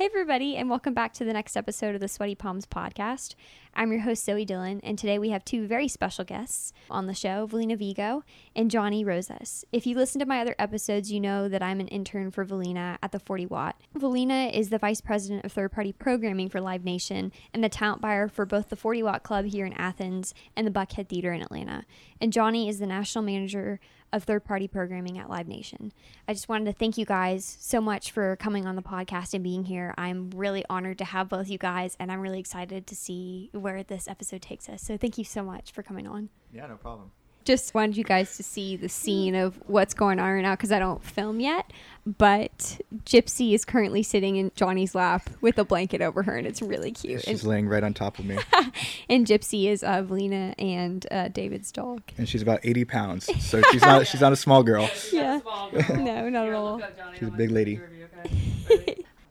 Hey, everybody, and welcome back to the next episode of the Sweaty Palms podcast. I'm your host, Zoe Dillon, and today we have two very special guests on the show Velena Vego and Jonny Rosas. If you listen to my other episodes, you know that I'm an intern for Velena at the 40 Watt. Velena is the vice president of third party programming for Live Nation and the talent buyer for both the 40 Watt Club here in Athens and the Buckhead Theater in Atlanta. And Jonny is the national manager of third party programming at Live Nation. I just wanted to thank you guys so much for coming on the podcast and being here. I'm really honored to have both you guys, and I'm really excited to see where this episode takes us. So thank you so much for coming on. Yeah, no problem just wanted you guys to see the scene of what's going on right now because I don't film yet. But Gypsy is currently sitting in Jonny's lap with a blanket over her, and it's really cute. She's and, laying right on top of me. and Gypsy is uh, Velena and uh, David's dog. And she's about 80 pounds, so she's not she's not a small girl. Yeah, no, not at all. She's a big lady.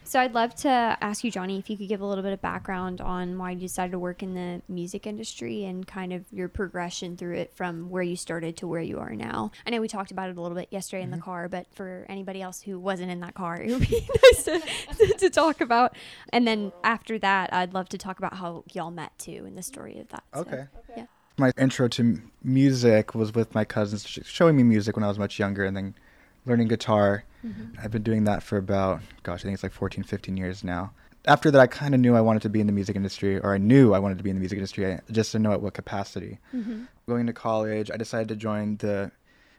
So I'd love to ask you, Jonny, if you could give a little bit of background on why you decided to work in the music industry and kind of your progression through it from where you started to where you are now. I know we talked about it a little bit yesterday mm-hmm. in the mm-hmm. car, but for anybody else who wasn't in that car, it would be nice to, to, to, talk about. And then after that, I'd love to talk about how y'all met too and the story of that. Okay. So, okay. Yeah. My intro to music was with my cousins showing me music when I was much younger, and then learning guitar. Mm-hmm. I've been doing that for about, gosh, I think it's like 14, 15 years now. After that, I kind of knew I wanted to be in the music industry, or I knew I wanted to be in the music industry. I just didn't know at what capacity. Mm-hmm. Going to college, I decided to join the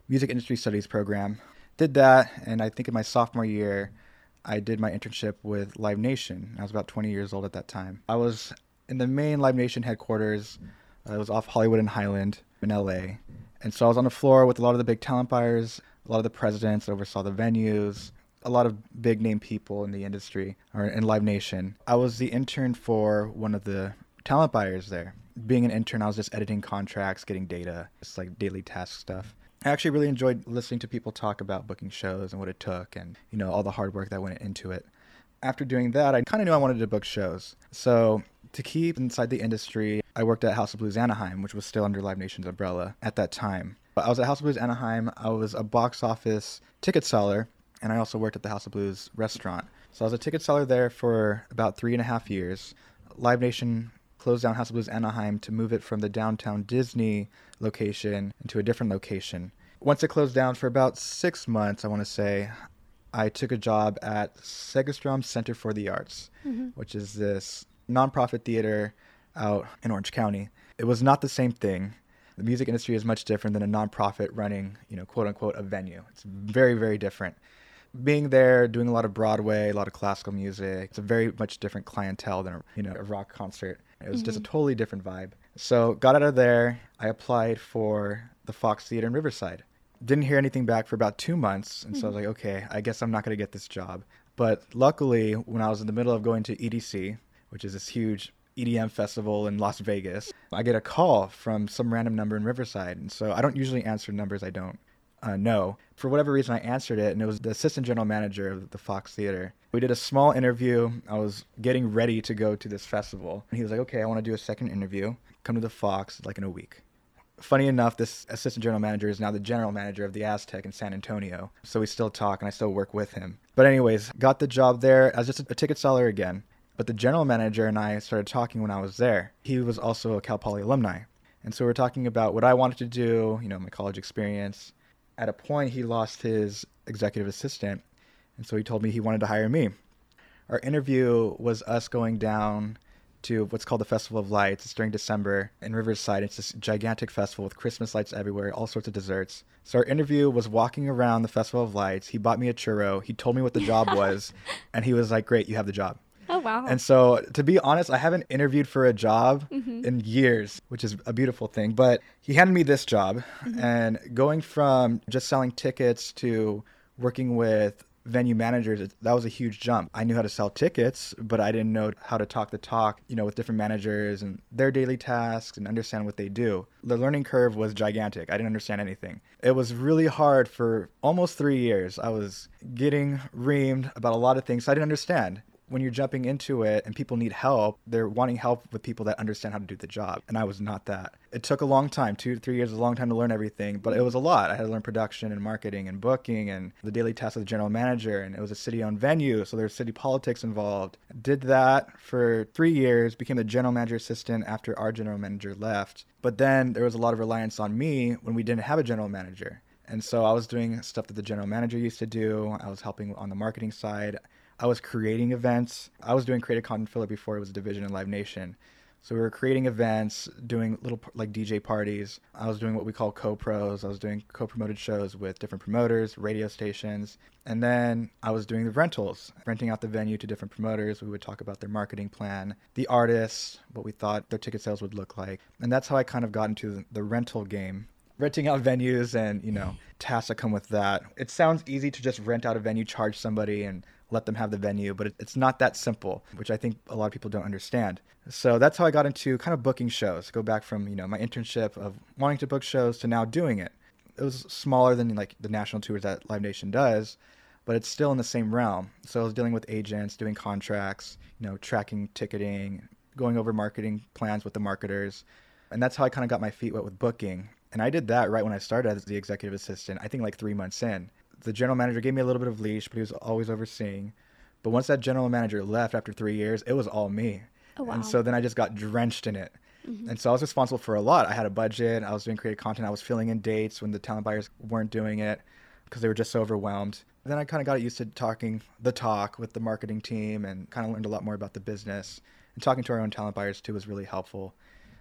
music industry studies program. Did that, and I think in my sophomore year, I did my internship with Live Nation. I was about 20 years old at that time. I was in the main Live Nation headquarters. Uh, it was off Hollywood and Highland in LA. And so I was on the floor with a lot of the big talent buyers a lot of the presidents oversaw the venues, a lot of big name people in the industry or in Live Nation. I was the intern for one of the talent buyers there. Being an intern, I was just editing contracts, getting data, just like daily task stuff. I actually really enjoyed listening to people talk about booking shows and what it took and, you know, all the hard work that went into it. After doing that, I kind of knew I wanted to book shows. So, to keep inside the industry, I worked at House of Blues Anaheim, which was still under Live Nation's umbrella at that time. I was at House of Blues Anaheim. I was a box office ticket seller, and I also worked at the House of Blues restaurant. So I was a ticket seller there for about three and a half years. Live Nation closed down House of Blues Anaheim to move it from the downtown Disney location into a different location. Once it closed down for about six months, I want to say, I took a job at Segerstrom Center for the Arts, mm-hmm. which is this nonprofit theater out in Orange County. It was not the same thing the music industry is much different than a nonprofit running, you know, quote unquote, a venue. It's very, very different. Being there, doing a lot of Broadway, a lot of classical music, it's a very much different clientele than a, you know, a rock concert. It was mm-hmm. just a mm-hmm. totally different vibe. So got out of there. I applied for the Fox Theater in Riverside. Didn't hear anything back for about two months, and mm-hmm. so I was mm-hmm. like, okay, I guess I'm not going to get this job. But luckily, when I was in the middle of going to EDC, which is this huge EDM festival in Las Vegas. I get a call from some random number in Riverside. And so I don't usually answer numbers I don't uh, know. For whatever reason, I answered it, and it was the assistant general manager of the Fox Theater. We did a small interview. I was getting ready to go to this festival. And he was like, okay, I want to do a second interview. Come to the Fox like in a week. Funny enough, this assistant general manager is now the general manager of the Aztec in San Antonio. So we still talk and I still work with him. But, anyways, got the job there as just a ticket seller again. But the general manager and I started talking when I was there. He was also a Cal Poly alumni. And so we are talking about what I wanted to do, you know, my college experience. At a point, he lost his executive assistant. And so he told me he wanted to hire me. Our interview was us going down to what's called the Festival of Lights. It's during December in Riverside. It's this gigantic festival with Christmas lights everywhere, all sorts of desserts. So our interview was walking around the Festival of Lights. He bought me a churro. He told me what the job was, and he was like, "Great, you have the job." Wow! And so, to be honest, I haven't interviewed for a job mm-hmm. in years, which is a beautiful thing. But he handed me this job, mm-hmm. and going from just selling tickets to working with venue managers that was a huge jump i knew how to sell tickets but i didn't know how to talk the talk you know with different managers and their daily tasks and understand what they do the learning curve was gigantic i didn't understand anything it was really hard for almost three years i was getting reamed about a lot of things i didn't understand when you're jumping into it and people need help, they're wanting help with people that understand how to do the job. And I was not that. It took a long time, two to three years, a long time to learn everything, but it was a lot. I had to learn production and marketing and booking and the daily tasks of the general manager. And it was a city owned venue, so there's city politics involved. Did that for three years, became the general manager assistant after our general manager left. But then there was a lot of reliance on me when we didn't have a general manager. And so I was doing stuff that the general manager used to do. I was helping on the marketing side. I was creating events. I was doing Creative Content Filler before it was a division in Live Nation. So we were creating events, doing little like DJ parties. I was doing what we call co-pros. I was doing co-promoted shows with different promoters, radio stations, and then I was doing the rentals, renting out the venue to different promoters. We would talk about their marketing plan, the artists, what we thought their ticket sales would look like, and that's how I kind of got into the rental game renting out venues and you know tasks that come with that it sounds easy to just rent out a venue charge somebody and let them have the venue, but it's not that simple, which I think a lot of people don't understand. So that's how I got into kind of booking shows. Go back from, you know, my internship of wanting to book shows to now doing it. It was smaller than like the national tours that Live Nation does, but it's still in the same realm. So I was dealing with agents, doing contracts, you know, tracking ticketing, going over marketing plans with the marketers. And that's how I kind of got my feet wet with booking. And I did that right when I started as the executive assistant, I think like three months in the general manager gave me a little bit of leash, but he was always overseeing. But once that general manager left after three years, it was all me. Oh, wow. And so then I just got drenched in it. Mm-hmm. And so I was responsible for a lot. I had a budget. I was doing creative content. I was filling in dates when the talent buyers weren't doing it because they were just so overwhelmed. And then I kind of got used to talking the talk with the marketing team and kind of learned a lot more about the business. And talking to our own talent buyers too was really helpful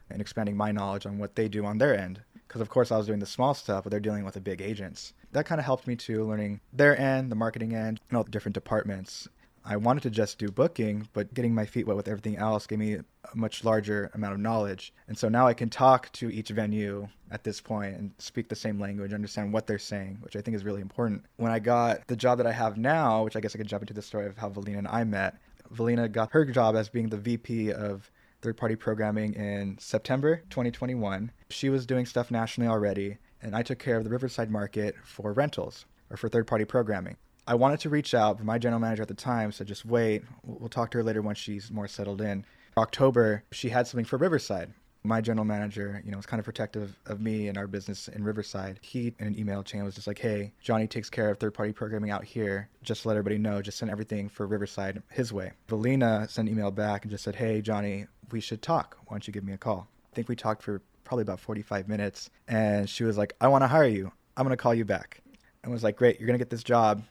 and expanding my knowledge on what they do on their end. Because of course I was doing the small stuff, but they're dealing with the big agents that kind of helped me too, learning their end, the marketing end, and all the different departments. I wanted to just do booking, but getting my feet wet with everything else gave me a much larger amount of knowledge. And so now I can talk to each venue at this point and speak the same language, understand what they're saying, which I think is really important. When I got the job that I have now, which I guess I could jump into the story of how Velena and I met, Velena got her job as being the VP of third party programming in September 2021. She was doing stuff nationally already and I took care of the Riverside market for rentals or for third party programming. I wanted to reach out, but my general manager at the time said, just wait. We'll talk to her later once she's more settled in. October, she had something for Riverside. My general manager, you know, was kind of protective of me and our business in Riverside. He, in an email chain, was just like, hey, Jonny takes care of third party programming out here. Just let everybody know, just send everything for Riverside his way. Velena sent an email back and just said, hey, Jonny, we should talk. Why don't you give me a call? I think we talked for probably about 45 minutes. And she was like, I want to hire you. I'm going to call you back. And was like, great, you're going to get this job.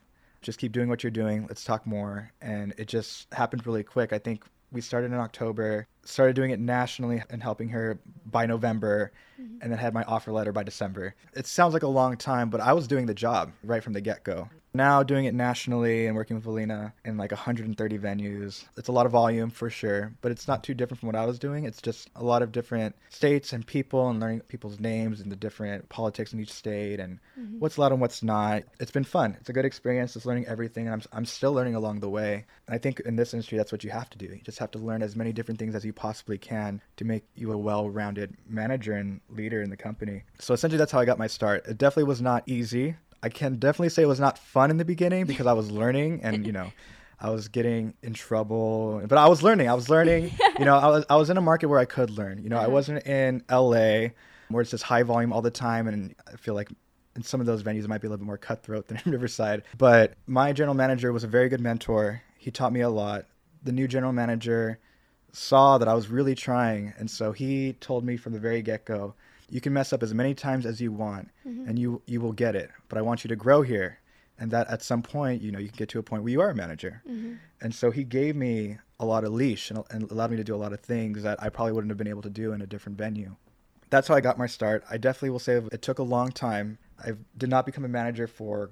Just keep doing what you're doing. Let's talk more. And it just happened really quick. I think we started in October, started doing it nationally and helping her by November, mm-hmm. and then had my offer letter by December. It sounds like a long time, but I was doing the job right from the get go. Now doing it nationally and working with Velena in like 130 venues. It's a lot of volume for sure, but it's not too different from what I was doing. It's just a lot of different states and people and learning people's names and the different politics in each state and mm-hmm. what's allowed and what's not. It's been fun. It's a good experience. Just learning everything, and I'm I'm still learning along the way. And I think in this industry, that's what you have to do. You just have to learn as many different things as you possibly can to make you a well-rounded manager and leader in the company. So essentially, that's how I got my start. It definitely was not easy. I can definitely say it was not fun in the beginning because I was learning and you know I was getting in trouble, but I was learning. I was learning. You know, I was I was in a market where I could learn. You know, I uh-huh. wasn't in LA where it's just high volume all the time, and I feel like in some of those venues it might be a little bit more cutthroat than in Riverside. But my general manager was a very good mentor. He taught me a lot. The new general manager saw that I was really trying, and so he told me from the very get go you can mess up as many times as you want mm-hmm. and you you will get it but i want you to grow here and that at some point you know you can get to a point where you are a manager mm-hmm. and so he gave me a lot of leash and, and allowed me to do a lot of things that i probably wouldn't have been able to do in a different venue that's how i got my start i definitely will say it took a long time i did not become a manager for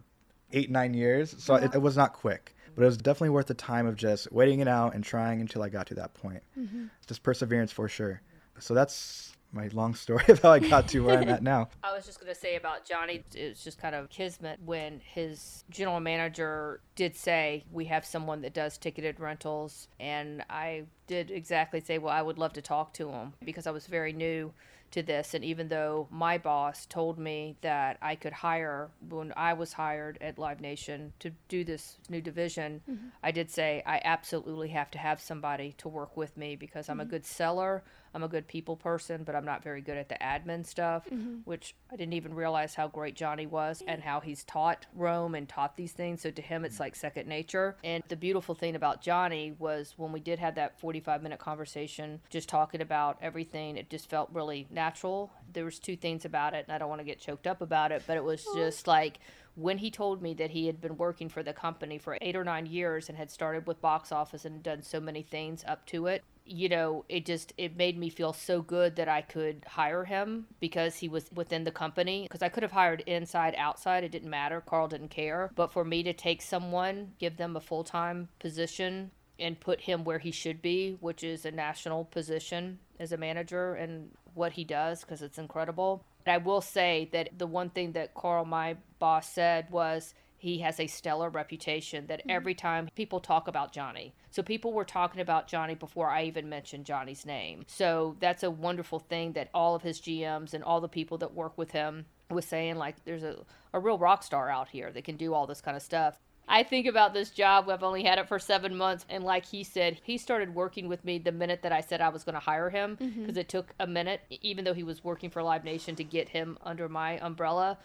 eight nine years so yeah. it, it, was not quick but it was definitely worth the time of just waiting it out and trying until i got to that point mm-hmm. just perseverance for sure so that's my long story of how I got to where I'm at now. I was just going to say about Jonny, it's just kind of kismet when his general manager did say, We have someone that does ticketed rentals. And I did exactly say, Well, I would love to talk to him because I was very new to this. And even though my boss told me that I could hire when I was hired at Live Nation to do this new division, mm-hmm. I did say I absolutely have to have somebody to work with me because I'm mm-hmm. a good seller. I'm a good people person, but I'm not very good at the admin stuff, mm-hmm. which I didn't even realize how great Jonny was and how he's taught Rome and taught these things. So to him, it's like second nature. And the beautiful thing about Jonny was when we did have that 45 minute conversation, just talking about everything, it just felt really natural. There was two things about it, and I don't want to get choked up about it, but it was just like when he told me that he had been working for the company for eight or nine years and had started with box office and done so many things up to it you know, it just it made me feel so good that I could hire him because he was within the company. Because I could have hired inside, outside, it didn't matter. Carl didn't care. But for me to take someone, give them a full time position, and put him where he should be, which is a national position as a manager, and what he does, because it's incredible. I will say that the one thing that Carl, my boss, said was he has a stellar reputation that mm-hmm. every time people talk about Jonny. So people were talking about Jonny before I even mentioned Jonny's name. So that's a wonderful thing that all of his GMs and all the people that work with him was saying like there's a, a real rock star out here that can do all this kind of stuff. I think about this job. I've only had it for seven months. And like he said, he started working with me the minute that I said I was going to hire him because mm-hmm. it took a minute, even though he was working for Live Nation, to get him under my umbrella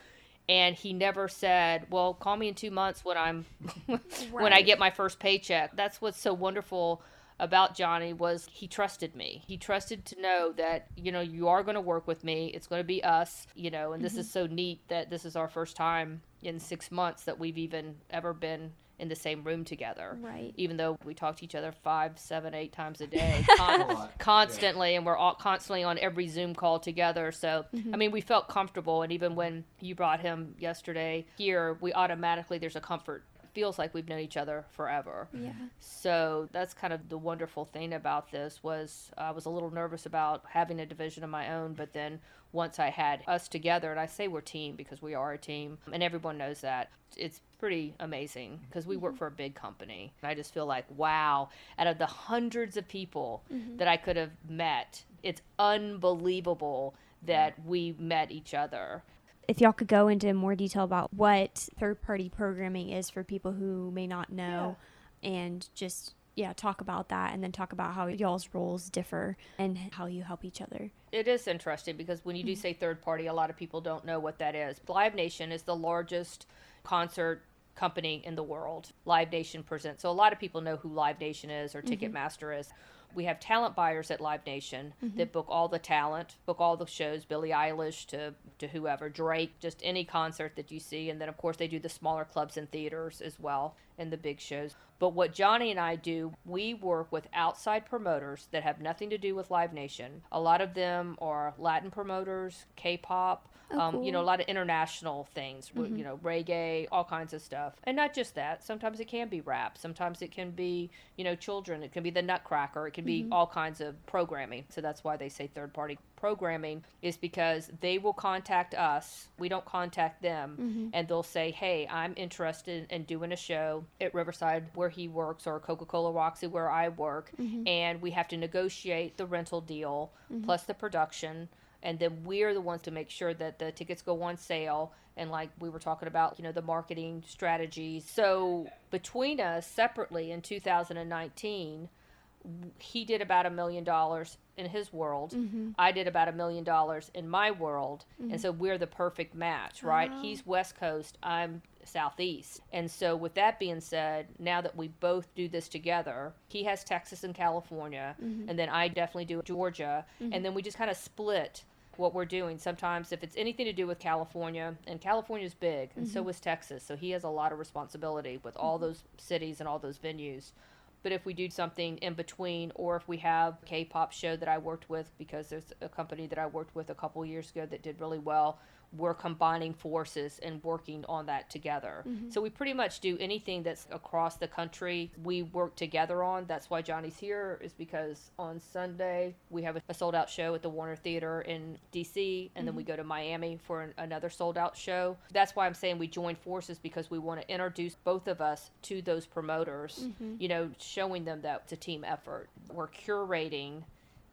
and he never said, "Well, call me in 2 months when I'm right. when I get my first paycheck." That's what's so wonderful about Jonny was he trusted me. He trusted to know that, you know, you are going to work with me. It's going to be us, you know, and this mm-hmm. is so neat that this is our first time in 6 months that we've even ever been in the same room together. Right. Even though we talk to each other five, seven, eight times a day, con- constantly, yeah. and we're all constantly on every Zoom call together. So, mm-hmm. I mean, we felt comfortable. And even when you brought him yesterday here, we automatically, there's a comfort feels like we've known each other forever. Yeah. So that's kind of the wonderful thing about this was I was a little nervous about having a division of my own, but then once I had us together, and I say we're team because we are a team, and everyone knows that. It's pretty amazing because we work mm-hmm. for a big company. And I just feel like, wow, out of the hundreds of people mm-hmm. that I could have met, it's unbelievable that we met each other if y'all could go into more detail about what third party programming is for people who may not know yeah. and just yeah talk about that and then talk about how y'all's roles differ and how you help each other it is interesting because when you do mm-hmm. say third party a lot of people don't know what that is live nation is the largest concert company in the world live nation presents so a lot of people know who live nation is or mm-hmm. ticketmaster is we have talent buyers at Live Nation mm-hmm. that book all the talent, book all the shows, Billie Eilish to, to whoever, Drake, just any concert that you see. And then, of course, they do the smaller clubs and theaters as well and the big shows. But what Jonny and I do, we work with outside promoters that have nothing to do with Live Nation. A lot of them are Latin promoters, K pop, Oh, um, cool. You know, a lot of international things, mm-hmm. you know, reggae, all kinds of stuff. And not just that. Sometimes it can be rap. Sometimes it can be, you know, children. It can be the Nutcracker. It can be mm-hmm. all kinds of programming. So that's why they say third party programming is because they will contact us. We don't contact them. Mm-hmm. And they'll say, hey, I'm interested in doing a show at Riverside where he works or Coca Cola Roxy where I work. Mm-hmm. And we have to negotiate the rental deal mm-hmm. plus the production and then we're the ones to make sure that the tickets go on sale and like we were talking about you know the marketing strategies so between us separately in 2019 he did about a million dollars in his world mm-hmm. i did about a million dollars in my world mm-hmm. and so we're the perfect match right oh. he's west coast i'm southeast and so with that being said now that we both do this together he has texas and california mm-hmm. and then i definitely do georgia mm-hmm. and then we just kind of split what we're doing. Sometimes, if it's anything to do with California, and California is big, and mm-hmm. so is Texas, so he has a lot of responsibility with all mm-hmm. those cities and all those venues. But if we do something in between, or if we have a K-pop show that I worked with, because there's a company that I worked with a couple years ago that did really well, we're combining forces and working on that together. Mm-hmm. So we pretty much do anything that's across the country. We work together on. That's why Jonny's here is because on Sunday we have a sold out show at the Warner Theater in DC and mm-hmm. then we mm-hmm. go to Miami for an, another sold out show. That's why I'm saying we join forces because we want to introduce both of us to those promoters, mm-hmm. you know, showing them that it's a team effort. We're curating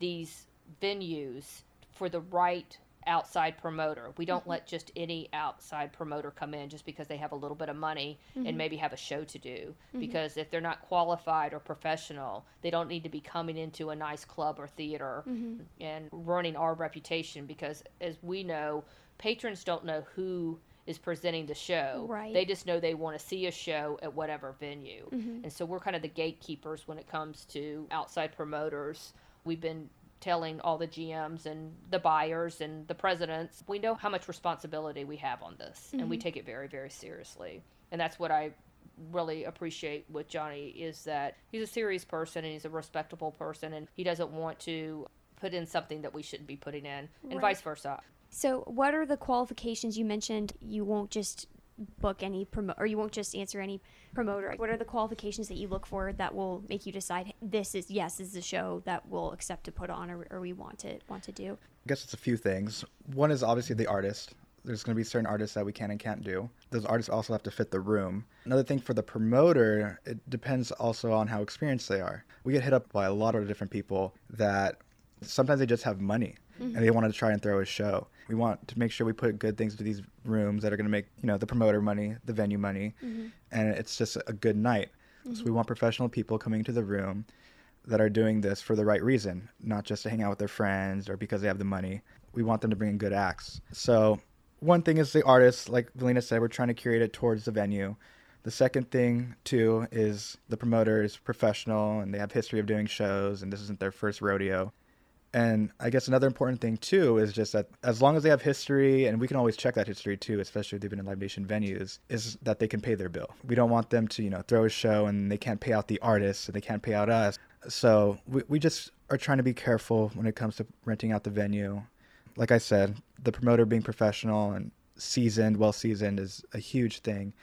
these venues for the right outside promoter. We don't mm-hmm. let just any outside promoter come in just because they have a little bit of money mm-hmm. and maybe have a show to do. Mm-hmm. Because if they're not qualified or professional, they don't need to be coming into a nice club or theater mm-hmm. and ruining our reputation. Because as we know, patrons don't know who is presenting the show. Right. They just know they want to see a show at whatever venue. Mm-hmm. And so we're kind of the gatekeepers when it comes to outside promoters. We've been telling all the GMs and the buyers and the presidents, we know how much responsibility we have on this, mm-hmm. and we mm-hmm. take it very, very seriously. And that's what I really appreciate with Jonny is that he's a serious person and he's a respectable person, and he doesn't want to put in something that we shouldn't be putting in, and right. vice versa. So, what are the qualifications you mentioned? You won't just book any promote or you won't just answer any promoter. What are the qualifications that you look for that will make you decide this is yes this is a show that we'll accept to put on or, or we want to want to do i guess it's a few things. One is obviously the artist. There's going to be certain artists that we can and can't do. Those artists also have to fit the room. Another thing for the promoter it depends also on how experienced they are. We get hit up by a lot of different people that sometimes they just have money mm-hmm. and they want to try and throw a show we want to make sure we put good things to these rooms that are going to make you know the promoter money, the venue money, mm-hmm. and it's just a good night. Mm-hmm. So we want professional people coming to the room that are doing this for the right reason, not just to hang out with their friends or because they have the money. We want them to bring in good acts. So one thing is the artists, like Velena said, we're trying to curate it towards the venue. The second thing too is the promoter is professional and they have history of doing shows and this isn't their first rodeo. And I guess another important thing too is just that as long as they have history, and we can always check that history too, especially if they've been in Live Nation venues, is that they can pay their bill. We don't want them to, you know, throw a show and they can't pay out the artists and they can't pay out us. So we, we just are trying to be careful when it comes to renting out the venue. Like I said, the promoter being professional and seasoned, well seasoned is a huge thing.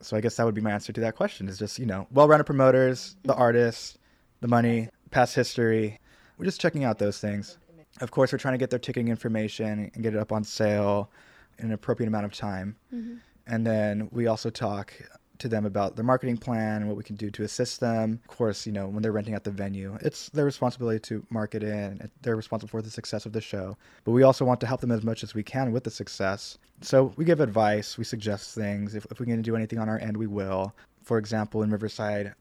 So I guess that would be my answer to that question is just, you know, well rounded promoters, the artists, the money, past history, we're just checking out those things. Of course, we're trying to get their ticketing information and get it up on sale in an appropriate amount of time. Mm-hmm. And then we also talk to them about their marketing plan and what we can do to assist them. Of course, you know, when they're renting out the venue, it's their responsibility to market in. They're responsible for the success of the show. But we also want to help them as much as we can with the success. So we give advice, we suggest things. If, if we can do anything on our end, we will. For example, in Riverside,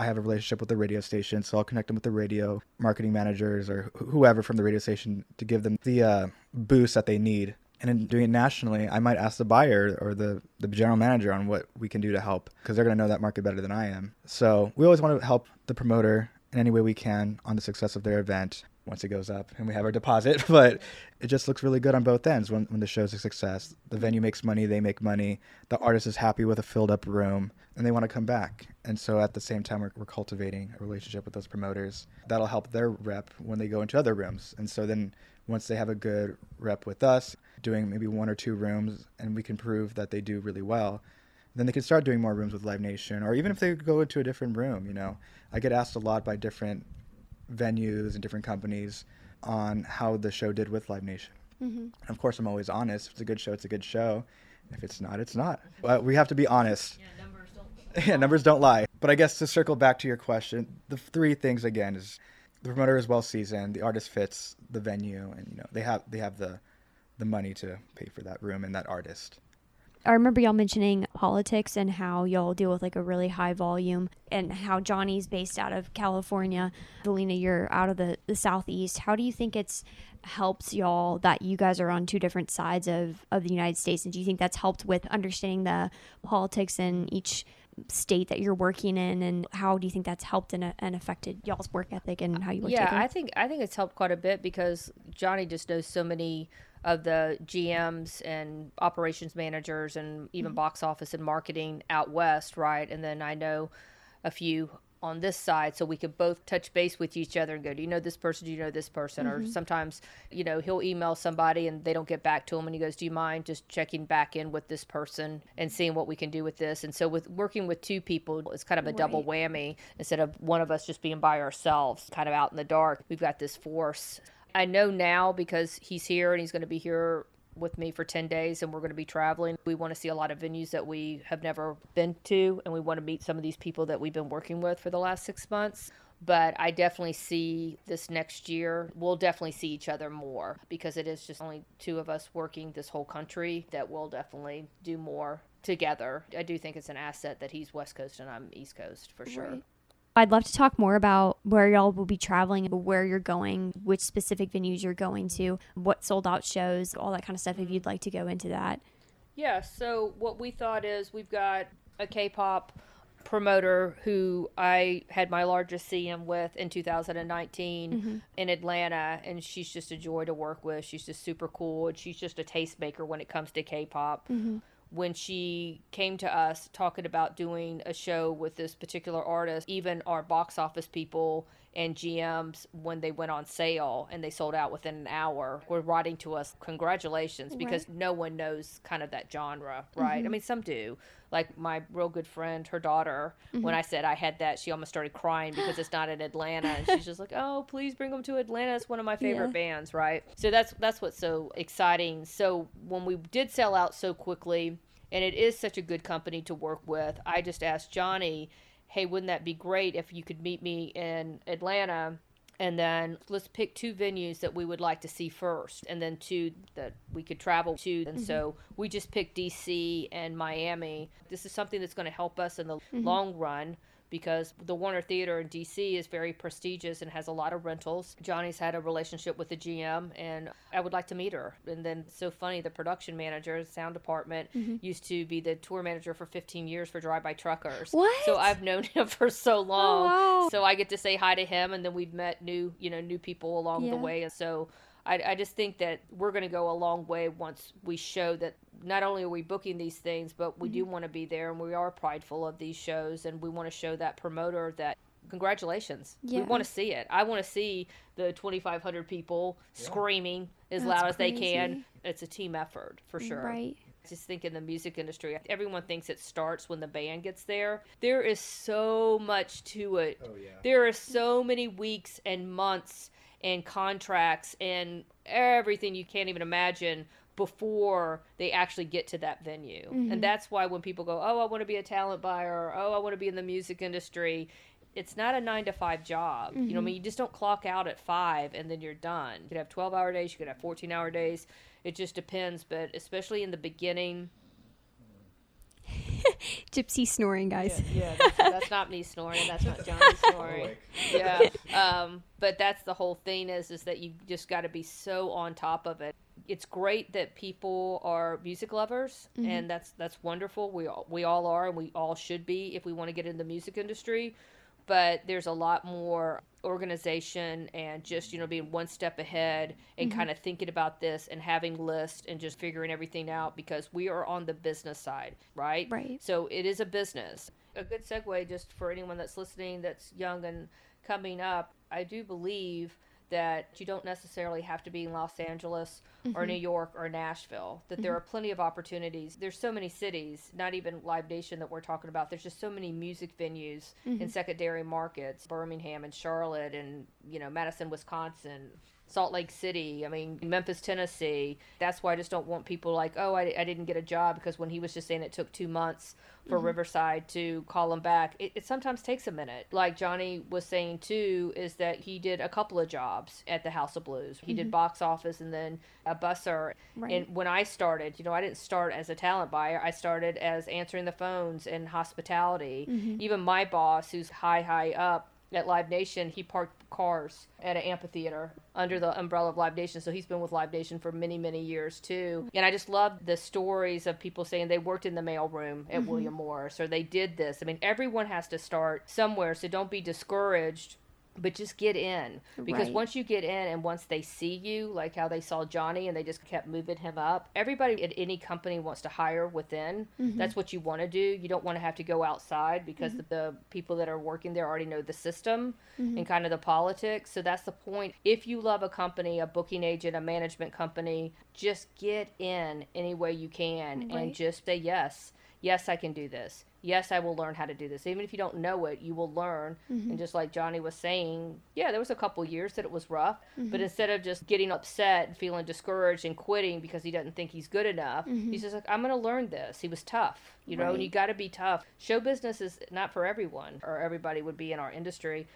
I have a relationship with the radio station, so I'll connect them with the radio marketing managers or wh- whoever from the radio station to give them the uh, boost that they need. And in doing it nationally, I might ask the buyer or the, the general manager on what we can do to help because they're going to know that market better than I am. So we always want to help the promoter in any way we can on the success of their event once it goes up and we have our deposit. But it just looks really good on both ends when, when the show's a success. The venue makes money, they make money, the artist is happy with a filled up room, and they want to come back. And so at the same time, we're, we're cultivating a relationship with those promoters. That'll help their rep when they go into other rooms. And so then once they have a good rep with us, doing maybe one or two rooms, and we can prove that they do really well, then they can start doing more rooms with Live Nation, or even if they go into a different room. You know, I get asked a lot by different venues and different companies on how the show did with Live Nation. Mm-hmm. Of course, I'm always honest. If it's a good show, it's a good show. If it's not, it's not. But we have to be honest. Yeah, numbers don't. yeah, numbers don't lie. But I guess to circle back to your question, the three things again is the promoter is well seasoned, the artist fits the venue, and you know they have they have the the money to pay for that room and that artist. I remember y'all mentioning politics and how y'all deal with like a really high volume and how Jonny's based out of California. Velena, you're out of the, the southeast. How do you think it's helps y'all that you guys are on two different sides of, of the United States? And do you think that's helped with understanding the politics in each state that you're working in and how do you think that's helped and, and affected y'all's work ethic and how you work yeah i think i think it's helped quite a bit because jonny just knows so many of the GMs and operations managers and even mm-hmm. box office and marketing out west, right? And then I know a few on this side so we could both touch base with each other and go do you know this person do you know this person mm-hmm. or sometimes you know he'll email somebody and they don't get back to him and he goes do you mind just checking back in with this person and seeing what we can do with this and so with working with two people it's kind of a right. double whammy instead of one of us just being by ourselves kind of out in the dark we've got this force I know now because he's here and he's going to be here with me for 10 days and we're going to be traveling. We want to see a lot of venues that we have never been to and we want to meet some of these people that we've been working with for the last six months. but I definitely see this next year, we'll definitely see each other more because it is just only two of us working this whole country that we'll definitely do more together. I do think it's an asset that he's West Coast and I'm East Coast for sure. Right. I'd love to talk more about where y'all will be traveling, where you're going, which specific venues you're going to, what sold out shows, all that kind of stuff, if you'd like to go into that. Yeah, so what we thought is we've got a K pop promoter who I had my largest CM with in 2019 Mm-hmm. in Atlanta, and she's just a joy to work with. She's just super cool, and she's just a tastemaker when it comes to K-pop. Mm-hmm. When she came to us talking about doing a show with this particular artist, even our box office people and GMs, when they went on sale and they sold out within an hour, were writing to us congratulations because no one knows kind of that genre, right? I mm-hmm. mean, some do. Like my real good friend, her daughter, mm-hmm. when I said I had that, she almost started crying because it's not in Atlanta, and she's just like, "Oh, please bring them to Atlanta. It's one of my favorite Yeah. bands, right?" So that's that's what's so exciting. So when we did sell out so quickly, and it is such a good company to work with, I just asked Jonny, "Hey, wouldn't that be great if you could meet me in Atlanta?" And then let's pick two venues that we would like to see first, and then two that we could travel to. And mm-hmm. so we just picked DC and Miami. This is something that's going to help us in the mm-hmm. long run because the Warner Theater in DC is very prestigious and has a lot of rentals. Jonny's had a relationship with the GM, and I would like to meet her. And then, so funny, the production manager, sound department, mm-hmm. used to be the tour manager for 15 years for Drive By Truckers. What? So I've known him for so oh, long. wow. So I get to say hi to him, and then we've met new, you know, new people along Yeah. the way. And so I, I just think that we're going to go a long way once we show that not only are we booking these things, but we Mm-hmm. do want to be there and we are prideful of these shows and we want to show that promoter that congratulations. Yeah. We want to see it. I want to see the 2,500 people screaming as That's loud as they can. It's a team effort for sure. Right. Just think in the music industry, everyone thinks it starts when the band gets there. There is so much to it. Oh yeah. There are so many weeks and months and contracts and everything you can't even imagine before they actually get to that venue. And mm-hmm. that's why when people go, "Oh, I want to be a talent buyer," or "Oh, I want to be in the music industry," it's not a 9 to 5 job. You know, what I mm-hmm. mean, you just don't clock out at 5 and then you're done. You could have 12-hour days, you could have 14-hour days. It just depends, but especially in the beginning, Gypsy snoring, guys. yeah, that's, that's not me snoring. That's not Jonny snoring. Yeah. Um, but that's the whole thing is is that you just got to be so on top of it. It's great that people are music lovers, and that's that's wonderful. We all, we all are, and we all should be if we want to get in the music industry. But there's a lot more organization and just you know being one step ahead and mm-hmm. kind of thinking about this and having lists and just figuring everything out because we are on the business side, right? Right. So it is a business. A good segue, just for anyone that's listening that's young and coming up, I do believe that you don't necessarily have to be in Los Angeles or New mm-hmm. York or Nashville, that there mm-hmm. are plenty of opportunities. There's so many cities, not even Live Nation that we're talking about. There's just so many music venues in mm-hmm. secondary markets, Birmingham and Charlotte and, you know, Madison, Wisconsin, Salt Lake City, I mean, Memphis, Tennessee. That's why I just don't want people like, oh, I, I didn't get a job because when he was just saying it took two months for mm-hmm. Riverside to call him back, it, it sometimes takes a minute. Like Jonny was saying too, is that he did a couple of jobs at the House of Blues. He did mm-hmm. box office and then a busser. Right. And when I started, you know, I didn't start as a talent buyer. I started as answering the phones and hospitality. Mm-hmm. Even my boss, who's high, high up, at Live Nation, he parked cars at an amphitheater under the umbrella of Live Nation. So he's been with Live Nation for many, many years too. And I just love the stories of people saying they worked in the mailroom at mm-hmm. William Morris or they did this. I mean, everyone has to start somewhere. So don't be discouraged. But just get in because Right. once you get in and once they see you, like how they saw Jonny and they just kept moving him up. Everybody at any company wants to hire within. Mm-hmm. That's what you want to do. You don't want to have to go outside because the, the people that are working there already know the system mm-hmm. and kind of the politics. So that's the point. If you love a company, a booking agent, a management company, just get in any way you can Right. and just say yes. Yes, I can do this. Yes, I will learn how to do this. Even if you don't know it, you will learn. And mm-hmm. just like Jonny was saying, yeah, there was a couple years that it was rough, but mm-hmm. instead of just getting upset and feeling discouraged and quitting because he doesn't think he's good enough, mm-hmm. he's just like, I'm going to learn this. He was tough, you know, and you got to be tough. Show business is not for everyone or everybody would be in our industry.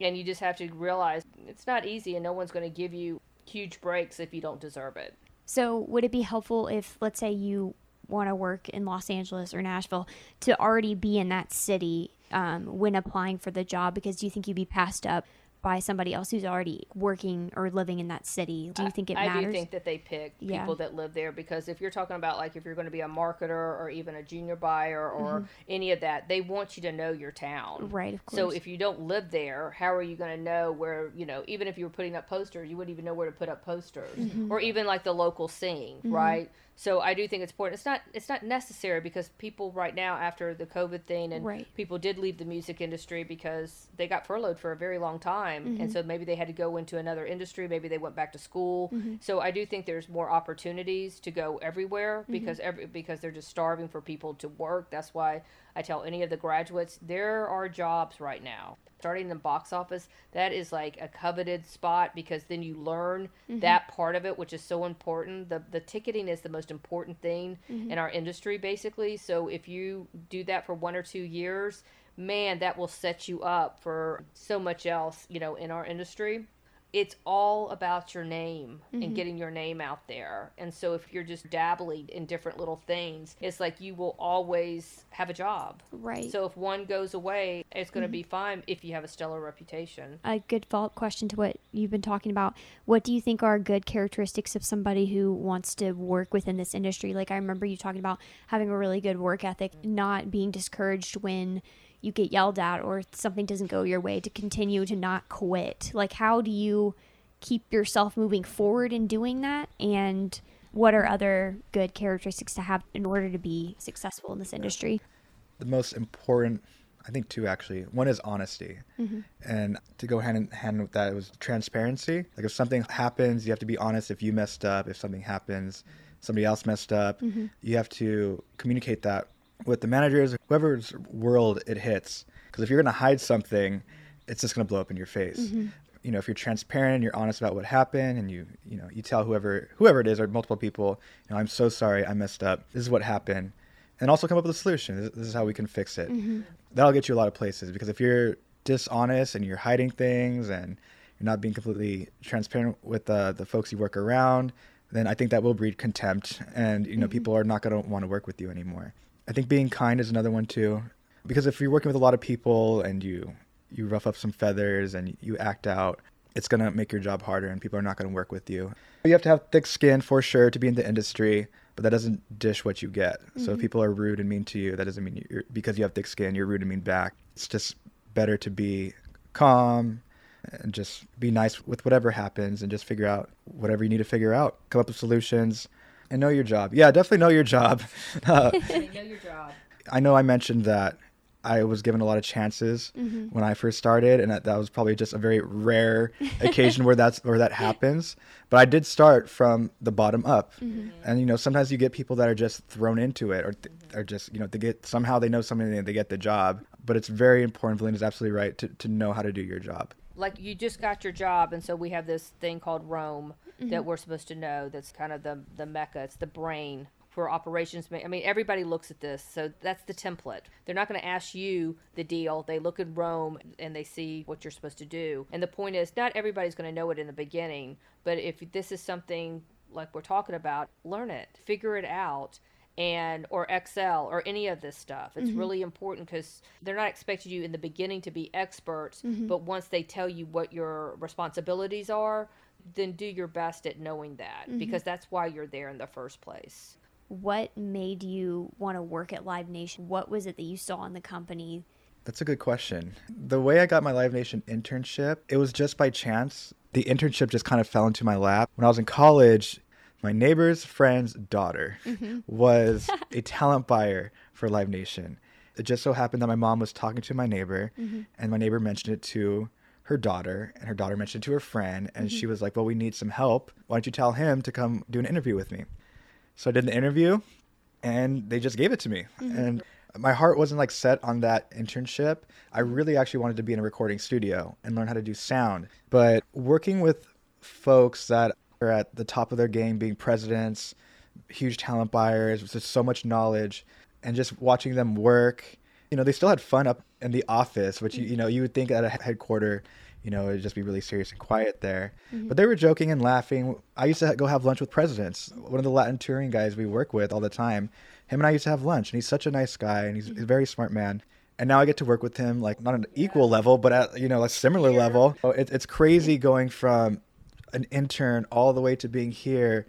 And you just have to realize it's not easy and no one's going to give you huge breaks if you don't deserve it. So, would it be helpful if, let's say, you want to work in Los Angeles or Nashville to already be in that city um, when applying for the job? Because do you think you'd be passed up by somebody else who's already working or living in that city? Do you think it I, matters? I do think that they pick Yeah. people that live there because if you're talking about like if you're going to be a marketer or even a junior buyer or any of that, they want you to know your town. Mm-hmm. Right, of So if you don't live there, how are you going to know where, you know, even if you were putting up posters, you wouldn't even know where to put up posters Mm-hmm. or even like the local scene, right? So I do think it's important. It's not it's not necessary because people right now after the COVID thing and Right. people did leave the music industry because they got furloughed for a very long time Mm-hmm. and so maybe they had to go into another industry maybe they went back to school Mm-hmm. so i do think there's more opportunities to go everywhere Mm-hmm. because every because they're just starving for people to work that's why i tell any of the graduates there are jobs right now starting in the box office that is like a coveted spot because then you learn Mm-hmm. that part of it which is so important the the ticketing is the most important thing Mm-hmm. in our industry basically so if you do that for one or two years man that will set you up for so much else you know in our industry it's all about your name Mm-hmm. and getting your name out there. And so if you're just dabbling in different little things, it's like you will always have a job. Right. So if one goes away, it's going to Mm-hmm. be fine if you have a stellar reputation. a good follow up question to what you've been talking about. What do you think are good characteristics of somebody who wants to work within this industry? Like, I remember you talking about having a really good work ethic, not being discouraged when you get yelled at or something doesn't go your way, to continue to not quit. Like, how do you keep yourself moving forward in doing that? And what are other good characteristics to have in order to be successful in this industry? the most important i think two actually. One is honesty. Mm-hmm. And to go hand in hand with that it was transparency. Like if something happens you have to be honest if you messed up if something happens somebody else messed up. Mm-hmm. You have to communicate that with the managers whoever's world it hits because if you're going to hide something it's just going to blow up in your face. Mm-hmm. You know if you're transparent and you're honest about what happened and you you know you tell whoever whoever it is or multiple people you know i'm so sorry i messed up. This is what happened. And also come up with a solution. This, this is how we can fix it. Mm-hmm. That'll get you a lot of places because if you're dishonest and you're hiding things and you're not being completely transparent with the, the folks you work around then i think that will breed contempt and you know mm-hmm. people are not going to want to work with you anymore i think being kind is another one too. Because if you're working with a lot of people and you you rough up some feathers and you act out it's going to make your job harder and people are not going to work with you. You have to have thick skin for sure to be in the industry but that doesn't dish what you get. So if mm-hmm. people are rude and mean to you that doesn't mean you're because you have thick skin you're rude and mean back. It's just better to be calm and just be nice with whatever happens and just figure out whatever you need to figure out. Come up with solutions and know your job yeah definitely know your job uh, know your job. I know I mentioned that I was given a lot of chances when I first started, and that, that was probably just a very rare occasion where that's where that happens. But I did start from the bottom up, and you know sometimes you get people that are just thrown into it, or th- or just you know they get somehow they know something and they get the job. But it's very important. Velena's absolutely right to to know how to do your job. Like you just got your job and so we have this thing called rome that mm-hmm. we're supposed to know that's kind of the the mecca. It's the brain for operations. I mean everybody looks at this so that's the template. They're not going to ask you the deal. They look at rome and they see what you're supposed to do. And the point is not everybody's going to know it in the beginning but if this is something like we're talking about learn it. Figure it out and or Excel or any of this stuff. It's mm-hmm. really important because they're not expecting you in the beginning to be experts, mm-hmm. but once they tell you what your responsibilities are, then do your best at knowing that mm-hmm. because that's why you're there in the first place. What made you want to work at Live Nation? What was it that you saw in the company? That's a good question. The way I got my Live Nation internship, it was just by chance. The internship just kind of fell into my lap. When I was in college, my neighbor's friend's daughter mm-hmm. was a talent buyer for Live Nation. It just so happened that my mom was talking to my neighbor, mm-hmm. and my neighbor mentioned it to her daughter, and her daughter mentioned it to her friend, and she mm-hmm. was like, Well, we need some help. Why don't you tell him to come do an interview with me? So I did the interview, and they just gave it to me. And my heart wasn't like set on that internship. I really actually wanted to be in a recording studio and learn how to do sound. But working with folks that are at the top of their game, being presidents, huge talent buyers, with just so much knowledge, and just watching them work. You know, they still had fun up in the office, which you, you know you would think at a headquarter, you know, it'd just be really serious and quiet there. Mm-hmm. But they were joking and laughing. I used to go have lunch with presidents. One of the Latin touring guys we work with all the time, him and I used to have lunch, and he's such a nice guy, and he's, he's a very smart man. And now I get to work with him, like not an equal level, but at you know a similar level. It, it's crazy going from an intern all the way to being here,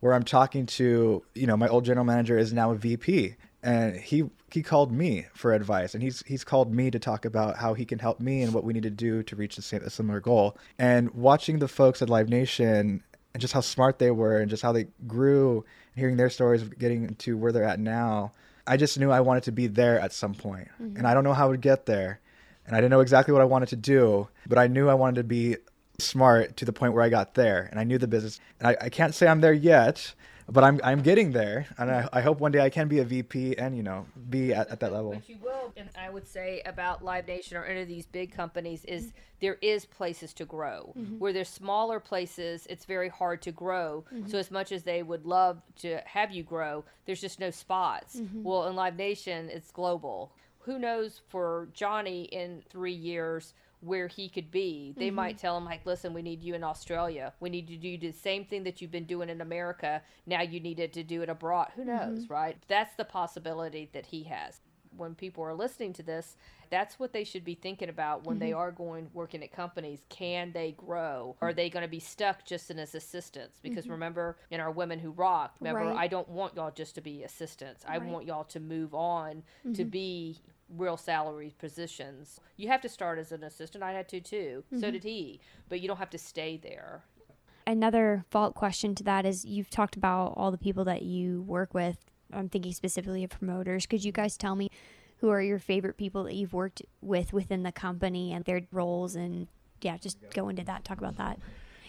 where I'm talking to you know my old general manager is now a VP, and he he called me for advice and he's he's called me to talk about how he can help me and what we need to do to reach the same a similar goal. And watching the folks at live nation and just how smart they were and just how they grew and hearing their stories of getting to where they're at now i just knew i wanted to be there at some point. Mm-hmm. and i don't know how i would get there. And i didn't know exactly what i wanted to do but i knew i wanted to be smart to the point where i got there and i knew the business and i, I can't say i'm there yet but I'm I'm getting there, and I, I hope one day I can be a VP and you know be at, at that level. But you will, and I would say about Live Nation or any of these big companies is mm-hmm. there is places to grow. Mm-hmm. Where there's smaller places, it's very hard to grow. Mm-hmm. So as much as they would love to have you grow, there's just no spots. Mm-hmm. Well, in Live Nation, it's global. Who knows for Jonny in three years? Where he could be. They mm-hmm. might tell him like, "Listen, we need you in Australia. We need you to do the same thing that you've been doing in America. Now you needed to do it abroad. Who knows, mm-hmm. right? That's the possibility that he has. When people are listening to this, that's what they should be thinking about when mm-hmm. they are going working at companies. Can they grow? Are they going to be stuck just in as assistants? Because mm-hmm. remember, in our Women Who Rock, remember, right. I don't want y'all just to be assistants. I right. want y'all to move on to mm-hmm. be real salary positions. You have to start as an assistant. I had to too. Mm-hmm. So did he. But you don't have to stay there. Another fault question to that is you've talked about all the people that you work with. I'm thinking specifically of promoters. Could you guys tell me who are your favorite people that you've worked with within the company and their roles and yeah, just go into that, talk about that.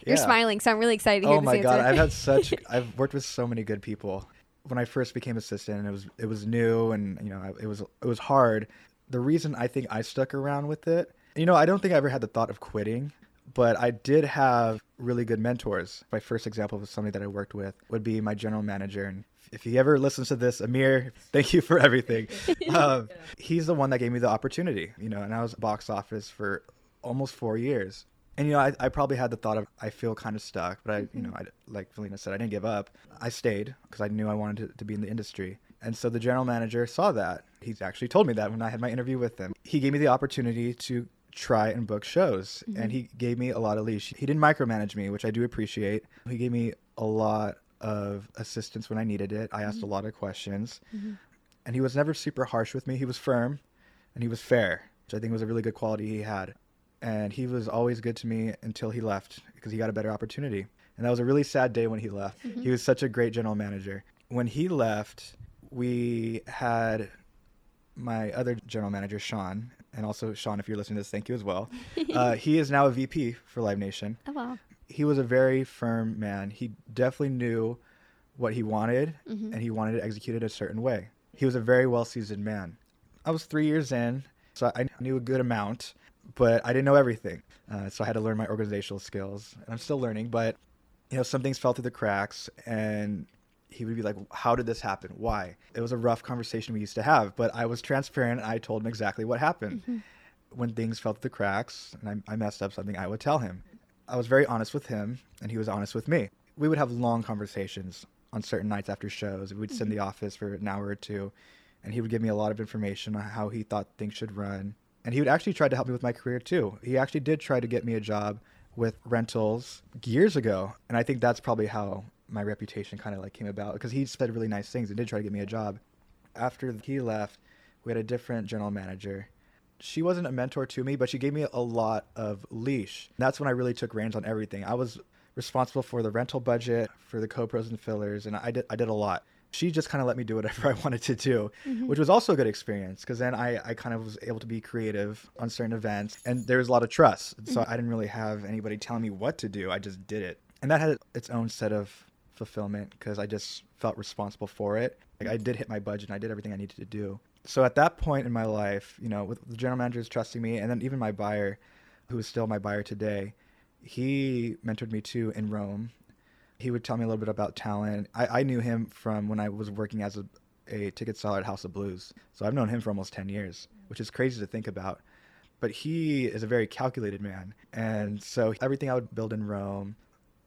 You're smiling, so I'm really excited to hear oh my god, I've had such I've worked with so many good people when I first became assistant, and it was it was new and you know it was it was hard. The reason I think I stuck around with it, you know, I don't think I ever had the thought of quitting, but I did have really good mentors. My first example of somebody that I worked with would be my general manager, and if he ever listens to this, Amir, thank you for everything. Um, he's the one that gave me the opportunity, you know, and I was box office for almost four years and you know, I, I probably had the thought of I feel kind of stuck, but I, mm-hmm. you know, I, like Velena said, I didn't give up. I stayed because I knew I wanted to, to be in the industry. And so the general manager saw that. He's actually told me that when I had my interview with him. He gave me the opportunity to try and book shows, mm-hmm. and he gave me a lot of leash. He didn't micromanage me, which I do appreciate. He gave me a lot of assistance when I needed it. I asked mm-hmm. a lot of questions, mm-hmm. and he was never super harsh with me. He was firm, and he was fair, which I think was a really good quality he had and he was always good to me until he left because he got a better opportunity. And that was a really sad day when he left. Mm-hmm. He was such a great general manager. When he left, we had my other general manager, Sean, and also Sean, if you're listening to this, thank you as well. Uh, he is now a VP for Live Nation. Oh wow! He was a very firm man. He definitely knew what he wanted, mm-hmm. and he wanted it a certain way. He was a very well seasoned man. I was three years in, so I knew a good amount but I didn't know everything. Uh, so I had to learn my organizational skills, and I'm still learning. But you know, some things fell through the cracks, and he would be like, "How did this happen? Why?" It was a rough conversation we used to have, but I was transparent. I told him exactly what happened. Mm-hmm. When things fell through the cracks and I, I messed up something, I would tell him. I was very honest with him, and he was honest with me. We would have long conversations on certain nights after shows. We would sit in the mm-hmm. office for an hour or two, and he would give me a lot of information on how he thought things should run and he would actually try to help me with my career too. He actually did try to get me a job with rentals years ago, and I think that's probably how my reputation kind of like came about because he said really nice things and did try to get me a job. After he left, we had a different general manager. She wasn't a mentor to me, but she gave me a lot of leash. That's when I really took reins on everything. I was responsible for the rental budget, for the co-pros and fillers, and I did I did a lot she just kind of let me do whatever I wanted to do, mm-hmm. which was also a good experience because then I, I kind of was able to be creative on certain events and there was a lot of trust. Mm-hmm. So I didn't really have anybody telling me what to do. I just did it. And that had its own set of fulfillment because I just felt responsible for it. Like I did hit my budget and I did everything I needed to do. So at that point in my life, you know, with the general manager managers trusting me and then even my buyer, who is still my buyer today, he mentored me too in Rome he would tell me a little bit about talent. I, I knew him from when I was working as a, a ticket seller at House of Blues. So I've known him for almost 10 years, which is crazy to think about. but he is a very calculated man. And so everything I would build in Rome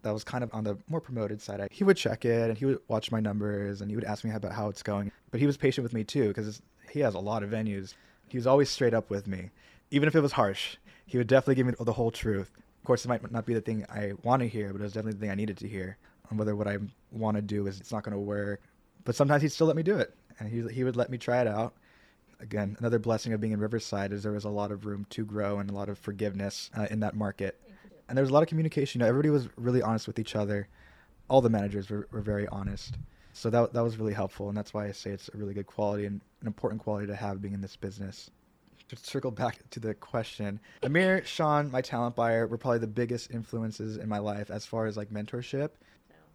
that was kind of on the more promoted side, he would check it and he would watch my numbers and he would ask me about how it's going. But he was patient with me too because he has a lot of venues. He was always straight up with me, even if it was harsh. He would definitely give me the whole truth. Of course, it might not be the thing I want to hear, but it was definitely the thing I needed to hear. On whether what I want to do is it's not going to work, but sometimes he'd still let me do it, and he he would let me try it out. Again, another blessing of being in Riverside is there was a lot of room to grow and a lot of forgiveness uh, in that market, and there was a lot of communication. You know, everybody was really honest with each other. All the managers were, were very honest, so that that was really helpful, and that's why I say it's a really good quality and an important quality to have being in this business to circle back to the question, Amir, Sean, my talent buyer, were probably the biggest influences in my life as far as like mentorship.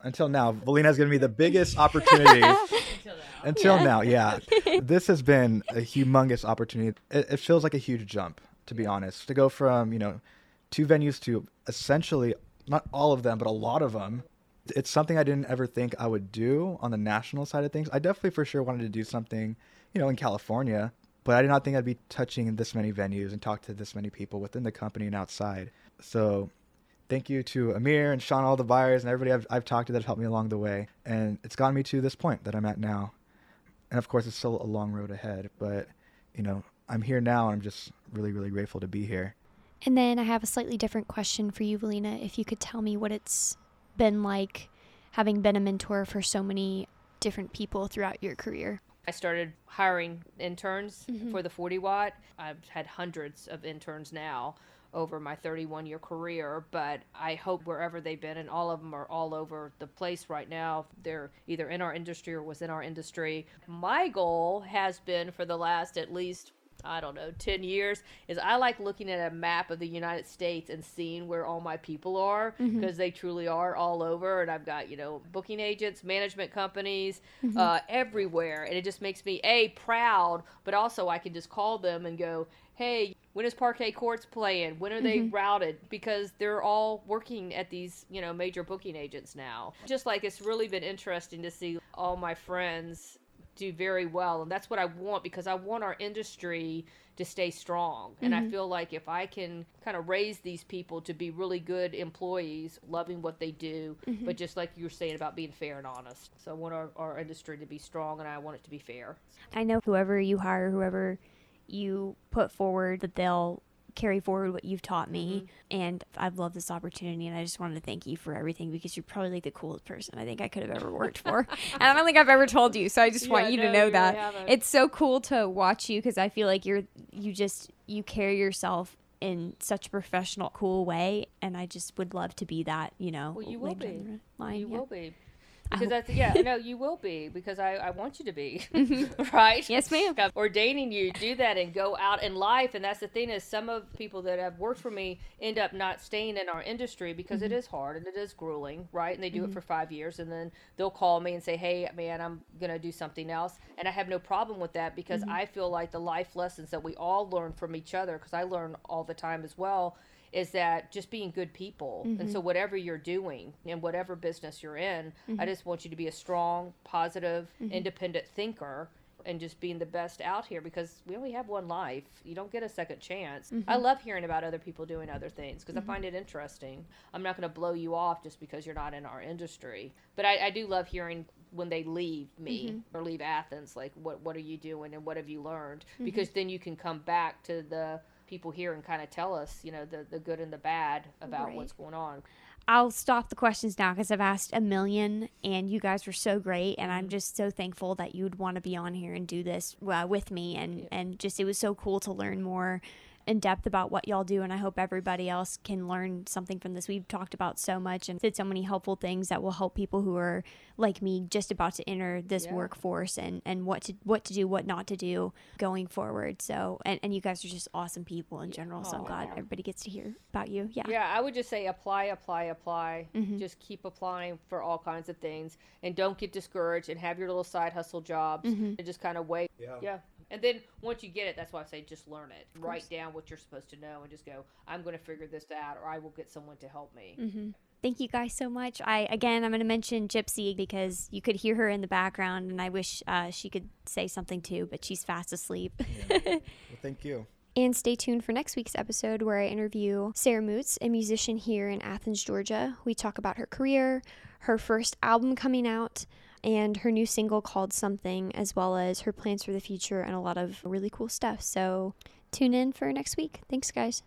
Until now, Velena is going to be the biggest opportunity. Until now. Until yeah. now, yeah. this has been a humongous opportunity. It, it feels like a huge jump, to be honest, to go from, you know, two venues to essentially not all of them, but a lot of them. It's something I didn't ever think I would do on the national side of things. I definitely for sure wanted to do something, you know, in California, but I did not think I'd be touching this many venues and talk to this many people within the company and outside. So thank you to Amir and Sean, all the buyers and everybody I've, I've talked to that helped me along the way. And it's gotten me to this point that I'm at now. And of course, it's still a long road ahead, but you know, I'm here now and I'm just really, really grateful to be here. And then I have a slightly different question for you, Velena. If you could tell me what it's been like having been a mentor for so many different people throughout your career. I started hiring interns mm-hmm. for the 40 watt. I've had hundreds of interns now over my 31 year career, but I hope wherever they've been, and all of them are all over the place right now, they're either in our industry or within our industry. My goal has been for the last at least I don't know, 10 years, is I like looking at a map of the United States and seeing where all my people are because mm-hmm. they truly are all over. And I've got, you know, booking agents, management companies, mm-hmm. uh, everywhere. And it just makes me, A, proud, but also I can just call them and go, hey, when is Parquet Courts playing? When are they mm-hmm. routed? Because they're all working at these, you know, major booking agents now. Just like it's really been interesting to see all my friends do very well and that's what i want because i want our industry to stay strong mm-hmm. and i mm-hmm. feel like if i can kind of raise these people to be really good employees loving what they do mm-hmm. but just like you were saying about being fair and honest so i want our, our industry to be strong and i want it to be fair i know whoever you hire whoever you put forward that they'll carry forward what you've taught me. Mm-hmm. And I've loved this opportunity. And I just wanted to thank you for everything because you're probably like the coolest person I think I could have ever worked for. and I don't think I've ever told you. So I just yeah, want you no, to know you that. Really it's so cool to watch you because I feel like you're, you just, you carry yourself in such a professional, cool way. And I just would love to be that, you know. Well, you will be. Line. You yeah. will be because that's yeah no you will be because I, I want you to be mm-hmm. right yes ma'am ordaining you do that and go out in life and that's the thing is some of people that have worked for me end up not staying in our industry because mm-hmm. it is hard and it is grueling right and they do mm-hmm. it for five years and then they'll call me and say hey man I'm gonna do something else and I have no problem with that because mm-hmm. I feel like the life lessons that we all learn from each other because I learn all the time as well is that just being good people. Mm-hmm. And so, mm-hmm. whatever you're doing in whatever business you're in, mm-hmm. I just want you to be a strong, positive, mm-hmm. independent thinker and just being the best out here because we only have one life. You don't get a second chance. Mm-hmm. I love hearing about other people doing other things because mm-hmm. I find it interesting. I'm not going to blow you off just because you're not in our industry, but I, I do love hearing when they leave me mm-hmm. or leave Athens, like what what are you doing and what have you learned? Mm-hmm. Because then you can come back to the people here and kind of tell us, you know, the, the good and the bad about right. what's going on. I'll stop the questions now because I've asked a million and you guys were so great. And I'm mm-hmm. just so thankful that you'd want to be on here and do this uh, with me. And, yeah. and just, it was so cool to learn more in depth about what y'all do and I hope everybody else can learn something from this. We've talked about so much and said so many helpful things that will help people who are like me just about to enter this yeah. workforce and and what to what to do, what not to do going forward. So and, and you guys are just awesome people in general. So I'm glad everybody gets to hear about you. Yeah. Yeah, I would just say apply, apply, apply. Mm-hmm. Just keep applying for all kinds of things and don't get discouraged and have your little side hustle jobs mm-hmm. and just kind of wait. Yeah. Yeah. And then once you get it, that's why I say just learn it. Write down what you're supposed to know and just go, I'm going to figure this out or I will get someone to help me. Mm-hmm. Thank you guys so much. I again, I'm going to mention Gypsy because you could hear her in the background, and I wish uh, she could say something too, but she's fast asleep. yeah. Well, thank you. And stay tuned for next week's episode where I interview Sarah Moots, a musician here in Athens, Georgia. We talk about her career, her first album coming out, and her new single called Something, as well as her plans for the future and a lot of really cool stuff. So tune in for next week. Thanks, guys.